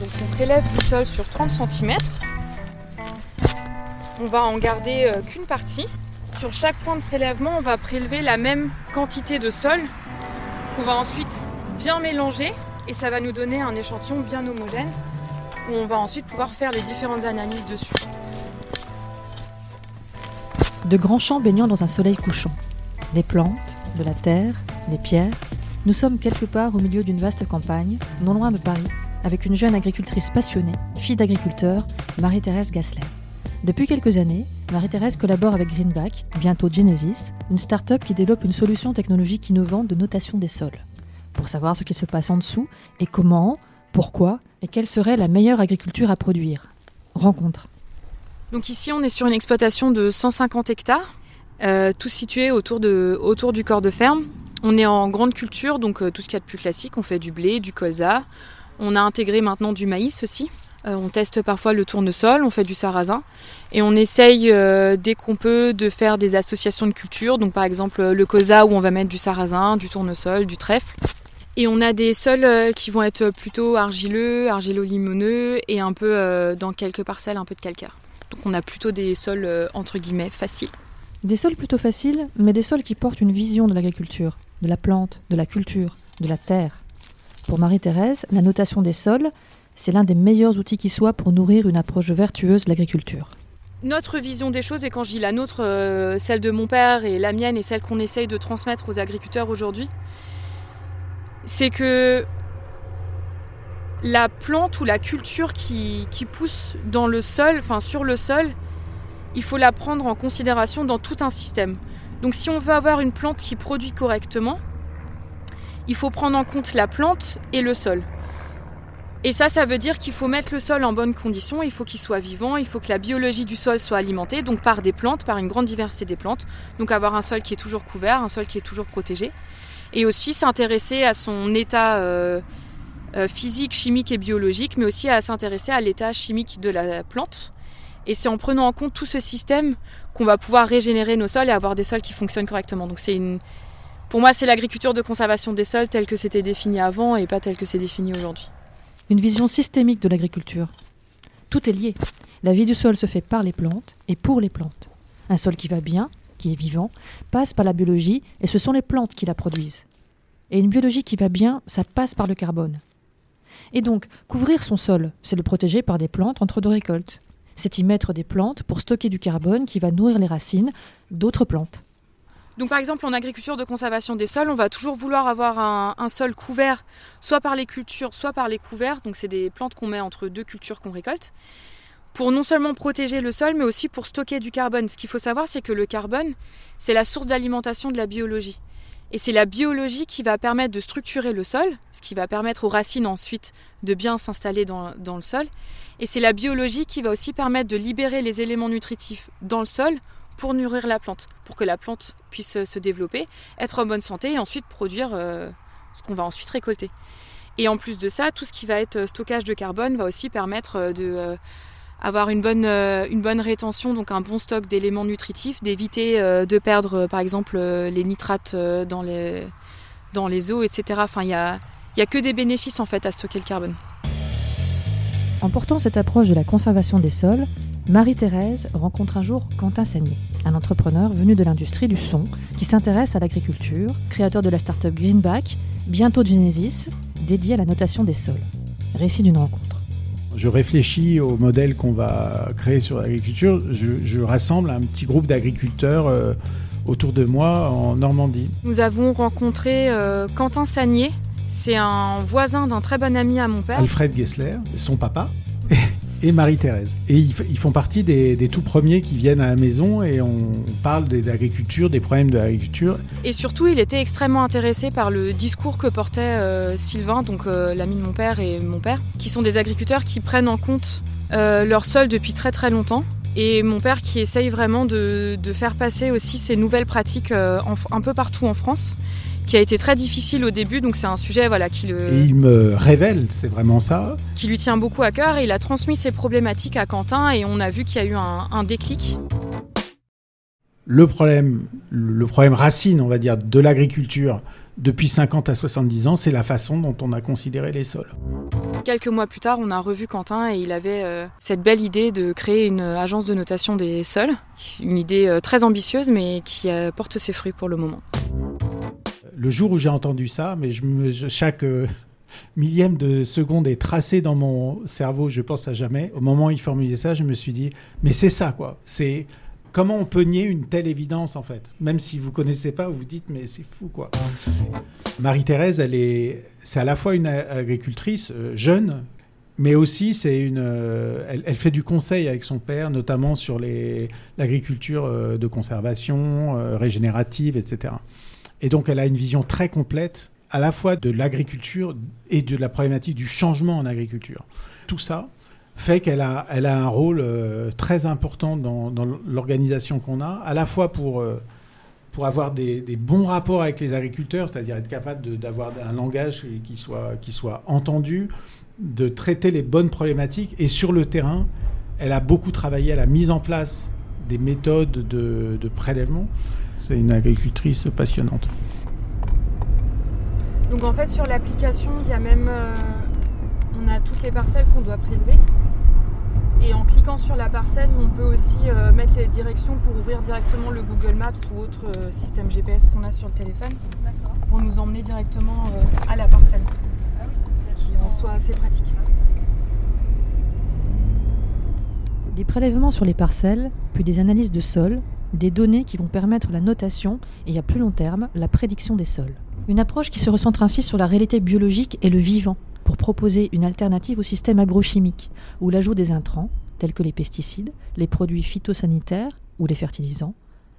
Donc on prélève du sol sur 30 cm. On va en garder euh, qu'une partie. Sur chaque point de prélèvement, on va prélever la même quantité de sol qu'on va ensuite bien mélanger et ça va nous donner un échantillon bien homogène où on va ensuite pouvoir faire les différentes analyses dessus. De grands champs baignant dans un soleil couchant. Des plantes, de la terre, des pierres. Nous sommes quelque part au milieu d'une vaste campagne, non loin de Paris, avec une jeune agricultrice passionnée, fille d'agriculteur, Marie-Thérèse Gassler. Depuis quelques années, Marie-Thérèse collabore avec Greenback, bientôt Genesis, une start-up qui développe une solution technologique innovante de notation des sols. Pour savoir ce qu'il se passe en dessous et comment, pourquoi et quelle serait la meilleure agriculture à produire. Rencontre. Donc ici, on est sur une exploitation de 150 hectares, euh, tout situé autour du corps de ferme. On est en grande culture, donc euh, tout ce qu'il y a de plus classique. On fait du blé, du colza. On a intégré maintenant du maïs aussi. Euh, on teste parfois le tournesol, on fait du sarrasin. Et on essaye, dès qu'on peut, de faire des associations de culture. Donc par exemple le colza où on va mettre du sarrasin, du tournesol, du trèfle. Et on a des sols qui vont être plutôt argileux, argilo-limoneux et un peu dans quelques parcelles un peu de calcaire. Donc on a plutôt des sols euh, entre guillemets faciles. Des sols plutôt faciles, mais des sols qui portent une vision de l'agriculture, de la plante, de la culture, de la terre. Pour Marie-Thérèse, la notation des sols, c'est l'un des meilleurs outils qui soit pour nourrir une approche vertueuse de l'agriculture. Notre vision des choses, et quand je dis la nôtre, euh, celle de mon père et la mienne et celle qu'on essaye de transmettre aux agriculteurs aujourd'hui, c'est que la plante ou la culture qui, pousse dans le sol, enfin sur le sol, il faut la prendre en considération dans tout un système. Donc si on veut avoir une plante qui produit correctement, il faut prendre en compte la plante et le sol. Et ça, ça veut dire qu'il faut mettre le sol en bonne condition, il faut qu'il soit vivant, il faut que la biologie du sol soit alimentée, donc par des plantes, par une grande diversité des plantes. Donc avoir un sol qui est toujours couvert, un sol qui est toujours protégé. Et aussi s'intéresser à son état euh, euh, physique, chimique et biologique, mais aussi à s'intéresser à l'état chimique de la plante. Et c'est en prenant en compte tout ce système qu'on va pouvoir régénérer nos sols et avoir des sols qui fonctionnent correctement. Donc c'est une, pour moi, c'est l'agriculture de conservation des sols telle que c'était défini avant et pas telle que c'est défini aujourd'hui. Une vision systémique de l'agriculture. Tout est lié. La vie du sol se fait par les plantes et pour les plantes. Un sol qui va bien, qui est vivant, passe par la biologie et ce sont les plantes qui la produisent. Et une biologie qui va bien, ça passe par le carbone. Et donc, couvrir son sol, c'est le protéger par des plantes entre deux récoltes. C'est y mettre des plantes pour stocker du carbone qui va nourrir les racines d'autres plantes. Donc par exemple en agriculture de conservation des sols, on va toujours vouloir avoir un, sol couvert, soit par les cultures, soit par les couverts. Donc c'est des plantes qu'on met entre deux cultures qu'on récolte, pour non seulement protéger le sol, mais aussi pour stocker du carbone. Ce qu'il faut savoir, c'est que le carbone, c'est la source d'alimentation de la biologie. Et c'est la biologie qui va permettre de structurer le sol, ce qui va permettre aux racines ensuite de bien s'installer dans, le sol. Et c'est la biologie qui va aussi permettre de libérer les éléments nutritifs dans le sol pour nourrir la plante, pour que la plante puisse se développer, être en bonne santé et ensuite produire euh, ce qu'on va ensuite récolter. Et en plus de ça, tout ce qui va être stockage de carbone va aussi permettre euh, de euh, avoir une bonne, euh, une bonne rétention, donc un bon stock d'éléments nutritifs, d'éviter euh, de perdre euh, par exemple les nitrates dans les, dans les eaux, etc. Enfin, il n'y a, y a que des bénéfices en fait à stocker le carbone. En portant cette approche de la conservation des sols, Marie-Thérèse rencontre un jour Quentin Sagné, un entrepreneur venu de l'industrie du son qui s'intéresse à l'agriculture, créateur de la start-up Greenback, bientôt Genesis, dédié à la notation des sols. Récit d'une rencontre. Je réfléchis au modèle qu'on va créer sur l'agriculture. Je, rassemble un petit groupe d'agriculteurs euh, autour de moi en Normandie. Nous avons rencontré euh, Quentin Sagné. C'est un voisin d'un très bon ami à mon père. Alfred Gessler, son papa et Marie-Thérèse. Et ils, font partie des, tout premiers qui viennent à la maison et on parle d'agriculture, des problèmes de l'agriculture. Et surtout, il était extrêmement intéressé par le discours que portait euh, Sylvain, donc euh, l'ami de mon père et mon père, qui sont des agriculteurs qui prennent en compte euh, leur sol depuis très très longtemps. Et mon père qui essaye vraiment de, faire passer aussi ces nouvelles pratiques un peu partout en France qui a été très difficile au début, donc c'est un sujet voilà, qui le... Et il me révèle, c'est vraiment ça Qui lui tient beaucoup à cœur, et il a transmis ses problématiques à Quentin, et on a vu qu'il y a eu un, déclic. Le problème, le problème racine, on va dire, de l'agriculture depuis 50 à 70 ans, c'est la façon dont on a considéré les sols. Quelques mois plus tard, on a revu Quentin et il avait euh, cette belle idée de créer une agence de notation des sols. Une idée euh, très ambitieuse mais qui porte ses fruits pour le moment. Le jour où j'ai entendu ça, mais chaque euh, millième de seconde est tracé dans mon cerveau, je pense à jamais. Au moment où il formulait ça, je me suis dit, mais c'est ça quoi. C'est comment on peut nier une telle évidence en fait? Même si vous connaissez pas, vous vous dites mais c'est fou quoi. Marie-Thérèse, elle est, c'est à la fois une agricultrice euh, jeune, mais aussi c'est une, euh, elle, fait du conseil avec son père, notamment sur l'agriculture de conservation, régénérative, etc. Et donc elle a une vision très complète à la fois de l'agriculture et de la problématique du changement en agriculture. Tout ça, fait qu'elle a, elle a un rôle euh, très important dans, l'organisation qu'on a, à la fois pour, euh, pour avoir des, bons rapports avec les agriculteurs, c'est-à-dire être capable d'avoir un langage qui soit, qui soit entendu, de traiter les bonnes problématiques. Et sur le terrain, elle a beaucoup travaillé à la mise en place des méthodes de, de prélèvement. C'est une agricultrice passionnante. Donc en fait sur l'application, il y a même... Euh, on a toutes les parcelles qu'on doit prélever. Et en cliquant sur la parcelle, on peut aussi euh, mettre les directions pour ouvrir directement le Google Maps ou autre euh, système GPS qu'on a sur le téléphone pour nous emmener directement euh, à la parcelle. Ce qui en soit assez pratique. Des prélèvements sur les parcelles, puis des analyses de sol, des données qui vont permettre la notation et à plus long terme la prédiction des sols. Une approche qui se recentre ainsi sur la réalité biologique et le vivant, pour proposer une alternative au système agrochimique, où l'ajout des intrants, tels que les pesticides, les produits phytosanitaires ou les fertilisants,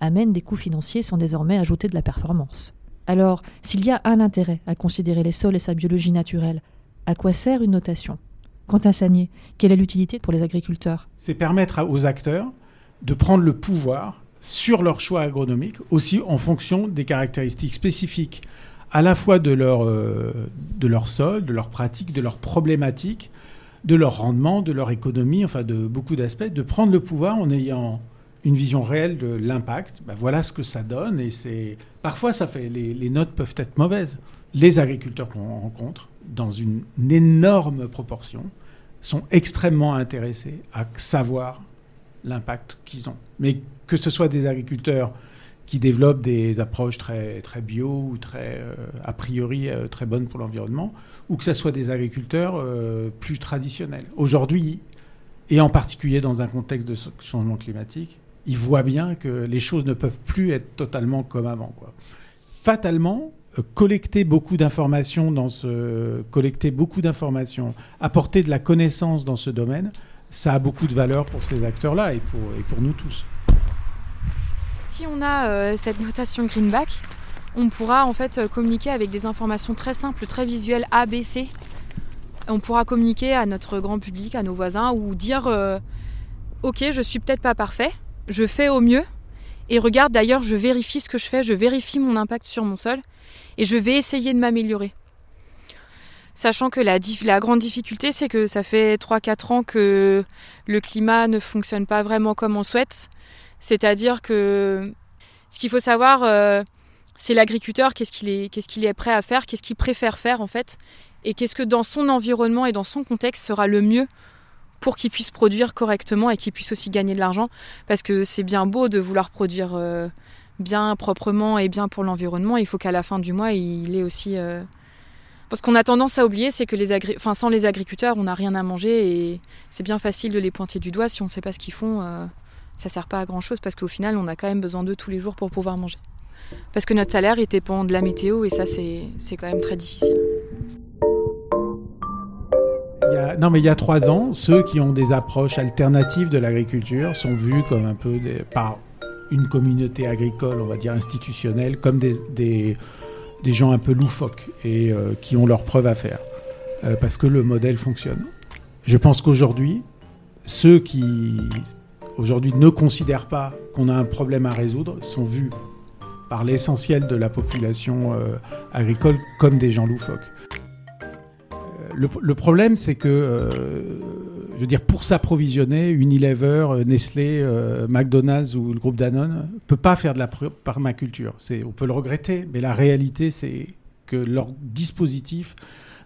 amène des coûts financiers sans désormais ajouter de la performance. Alors, s'il y a un intérêt à considérer les sols et sa biologie naturelle, à quoi sert une notation? Quant à Sagné, quelle est l'utilité pour les agriculteurs? C'est permettre aux acteurs de prendre le pouvoir sur leur choix agronomique, aussi en fonction des caractéristiques spécifiques à la fois de leur, euh, de leur sol, de leurs pratiques, de leurs problématiques, de leur rendement, de leur économie, enfin de beaucoup d'aspects, de prendre le pouvoir en ayant une vision réelle de l'impact. Ben voilà ce que ça donne et c'est parfois ça fait les, notes peuvent être mauvaises. Les agriculteurs qu'on rencontre dans une énorme proportion sont extrêmement intéressés à savoir l'impact qu'ils ont. Mais que ce soit des agriculteurs qui développent des approches très, très bio ou très, euh, a priori euh, très bonnes pour l'environnement, ou que ce soit des agriculteurs euh, plus traditionnels. Aujourd'hui, et en particulier dans un contexte de changement climatique, ils voient bien que les choses ne peuvent plus être totalement comme avant. Fatalement, collecter beaucoup d'informations dans ce collecter beaucoup d'informations, apporter de la connaissance dans ce domaine, ça a beaucoup de valeur pour ces acteurs-là et pour, nous tous si on a euh, cette notation greenback, on pourra en fait euh, communiquer avec des informations très simples, très visuelles A, B, C. On pourra communiquer à notre grand public, à nos voisins, ou dire euh, Ok, je suis peut-être pas parfait, je fais au mieux, et regarde d'ailleurs, je vérifie ce que je fais, je vérifie mon impact sur mon sol, et je vais essayer de m'améliorer. Sachant que la, grande difficulté, c'est que ça fait 3-4 ans que le climat ne fonctionne pas vraiment comme on souhaite. C'est-à-dire que ce qu'il faut savoir, euh, c'est l'agriculteur, qu'est-ce qu'il est, qu'est-ce qu'il est prêt à faire, qu'est-ce qu'il préfère faire en fait, et qu'est-ce que dans son environnement et dans son contexte sera le mieux pour qu'il puisse produire correctement et qu'il puisse aussi gagner de l'argent. Parce que c'est bien beau de vouloir produire euh, bien, proprement et bien pour l'environnement. Il faut qu'à la fin du mois, il ait aussi. Euh, parce qu'on a tendance à oublier, c'est que sans les agriculteurs, on n'a rien à manger et c'est bien facile de les pointer du doigt si on ne sait pas ce qu'ils font ça sert pas à grand chose parce qu'au final, on a quand même besoin d'eux tous les jours pour pouvoir manger. Parce que notre salaire, il dépend de la météo et ça, c'est quand même très difficile. non, mais il y a trois ans, ceux qui ont des approches alternatives de l'agriculture sont vus comme un peu par une communauté agricole, on va dire institutionnelle, comme des, des gens un peu loufoques et euh, qui ont leurs preuves à faire. Euh, parce que le modèle fonctionne. Je pense qu'aujourd'hui, ceux qui aujourd'hui ne considèrent pas qu'on a un problème à résoudre sont vus par l'essentiel de la population euh, agricole comme des gens loufoques. Le, problème, c'est que, je veux dire, pour s'approvisionner, Unilever, Nestlé, McDonald's ou le groupe Danone ne peut pas faire de la permaculture. On peut le regretter, mais la réalité, c'est que leurs dispositifs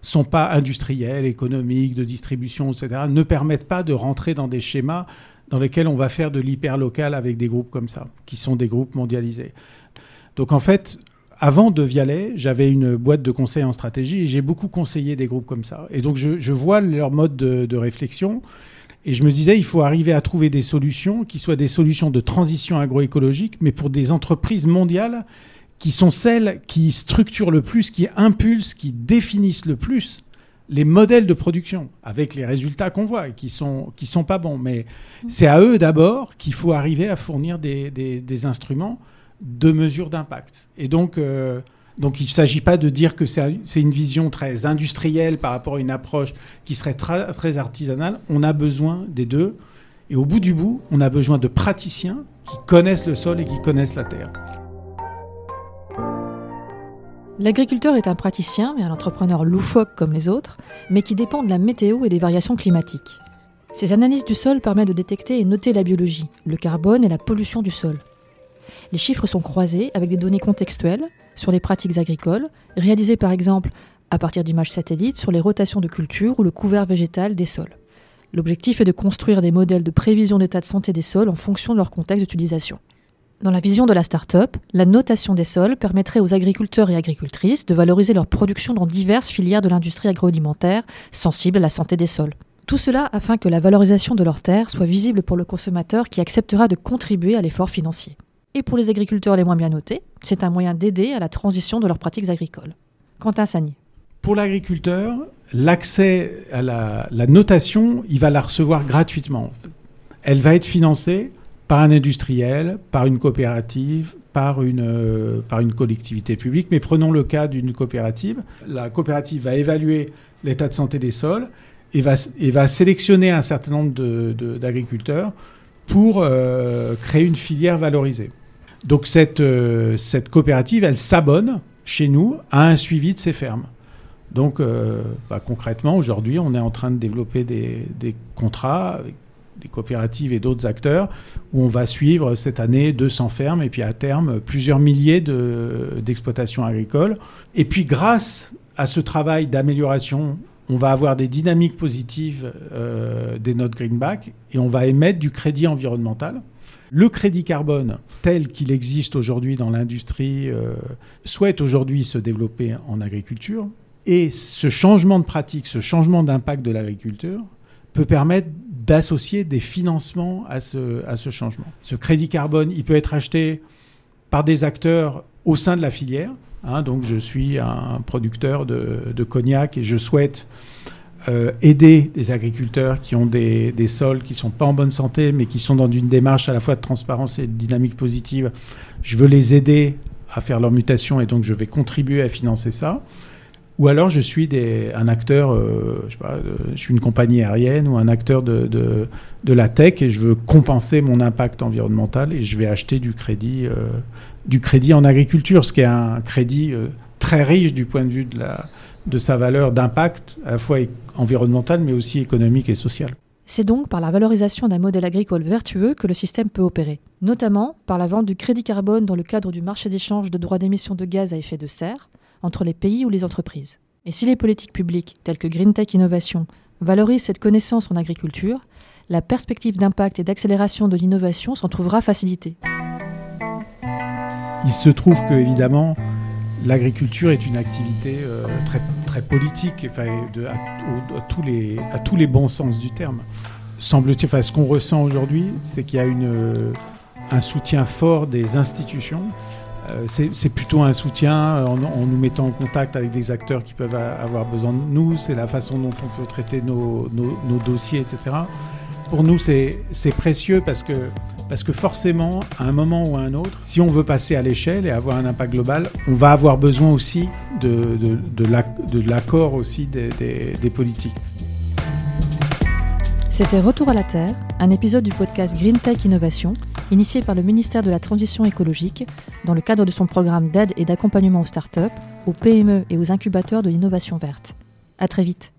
sont pas industriels, économiques, de distribution, etc., ne permettent pas de rentrer dans des schémas dans lesquels on va faire de l'hyper-local avec des groupes comme ça, qui sont des groupes mondialisés. Donc en fait, avant de Vialet, j'avais une boîte de conseil en stratégie et j'ai beaucoup conseillé des groupes comme ça. Et donc je, vois leur mode de, de, réflexion et je me disais, il faut arriver à trouver des solutions qui soient des solutions de transition agroécologique, mais pour des entreprises mondiales qui sont celles qui structurent le plus, qui impulsent, qui définissent le plus les modèles de production, avec les résultats qu'on voit et qui sont, qui sont pas bons. Mais c'est à eux d'abord qu'il faut arriver à fournir des, des, instruments de mesure d'impact. Et donc, euh, donc il ne s'agit pas de dire que c'est une vision très industrielle par rapport à une approche qui serait très artisanale. On a besoin des deux. Et au bout du bout, on a besoin de praticiens qui connaissent le sol et qui connaissent la terre. L'agriculteur est un praticien et un entrepreneur loufoque comme les autres, mais qui dépend de la météo et des variations climatiques. Ces analyses du sol permettent de détecter et noter la biologie, le carbone et la pollution du sol. Les chiffres sont croisés avec des données contextuelles sur les pratiques agricoles, réalisées par exemple à partir d'images satellites sur les rotations de culture ou le couvert végétal des sols. L'objectif est de construire des modèles de prévision d'état de santé des sols en fonction de leur contexte d'utilisation. Dans la vision de la start-up, la notation des sols permettrait aux agriculteurs et agricultrices de valoriser leur production dans diverses filières de l'industrie agroalimentaire sensibles à la santé des sols. Tout cela afin que la valorisation de leurs terres soit visible pour le consommateur qui acceptera de contribuer à l'effort financier. Et pour les agriculteurs les moins bien notés, c'est un moyen d'aider à la transition de leurs pratiques agricoles. Quentin Sagny. Pour l'agriculteur, l'accès à la, notation, il va la recevoir gratuitement. Elle va être financée par un industriel, par une coopérative, par une, euh, par collectivité publique. Mais prenons le cas d'une coopérative. La coopérative va évaluer l'état de santé des sols et va, et va sélectionner un certain nombre d'agriculteurs pour euh, créer une filière valorisée. Donc cette, euh, cette coopérative, elle s'abonne chez nous à un suivi de ses fermes. Donc bah, concrètement, aujourd'hui, on est en train de développer des, des contrats avec des coopératives et d'autres acteurs, où on va suivre cette année 200 fermes et puis à terme plusieurs milliers d'exploitations agricoles. Et puis grâce à ce travail d'amélioration, on va avoir des dynamiques positives euh, des notes greenback et on va émettre du crédit environnemental. Le crédit carbone, tel qu'il existe aujourd'hui dans l'industrie, euh, souhaite aujourd'hui se développer en agriculture. Et ce changement de pratique, ce changement d'impact de l'agriculture peut permettre d'associer des financements à ce, à ce changement. Ce crédit carbone, il peut être acheté par des acteurs au sein de la filière. Hein, donc je suis un producteur de, cognac et je souhaite euh, aider des agriculteurs qui ont des, des sols qui ne sont pas en bonne santé, mais qui sont dans une démarche à la fois de transparence et de dynamique positive. Je veux les aider à faire leur mutation et donc je vais contribuer à financer ça. Ou alors je suis un acteur, euh, je, sais pas, euh, je, suis une compagnie aérienne ou un acteur de, la tech et je veux compenser mon impact environnemental et je vais acheter du crédit, euh, du crédit en agriculture, ce qui est un crédit très riche du point de vue de sa valeur d'impact, à la fois environnemental mais aussi économique et social. C'est donc par la valorisation d'un modèle agricole vertueux que le système peut opérer, notamment par la vente du crédit carbone dans le cadre du marché d'échange de droits d'émission de gaz à effet de serre, entre les pays ou les entreprises. Et si les politiques publiques, telles que Green Tech Innovation, valorisent cette connaissance en agriculture, la perspective d'impact et d'accélération de l'innovation s'en trouvera facilitée. Il se trouve que, évidemment, l'agriculture est une activité euh, très, très politique, à, tous les, à tous les bons sens du terme. Semble-t-il, ce qu'on ressent aujourd'hui, c'est qu'il y a une, euh, un soutien fort des institutions c'est plutôt un soutien euh, en, nous mettant en contact avec des acteurs qui peuvent avoir besoin de nous. C'est la façon dont on peut traiter nos, dossiers, etc. Pour nous, c'est précieux parce que, parce forcément, à un moment ou à un autre, si on veut passer à l'échelle et avoir un impact global, on va avoir besoin aussi de, l'accord aussi des politiques. C'était Retour à la Terre, un épisode du podcast Green Tech Innovation, initié par le ministère de la Transition écologique dans le cadre de son programme d'aide et d'accompagnement aux startups, aux PME et aux incubateurs de l'innovation verte. À très vite.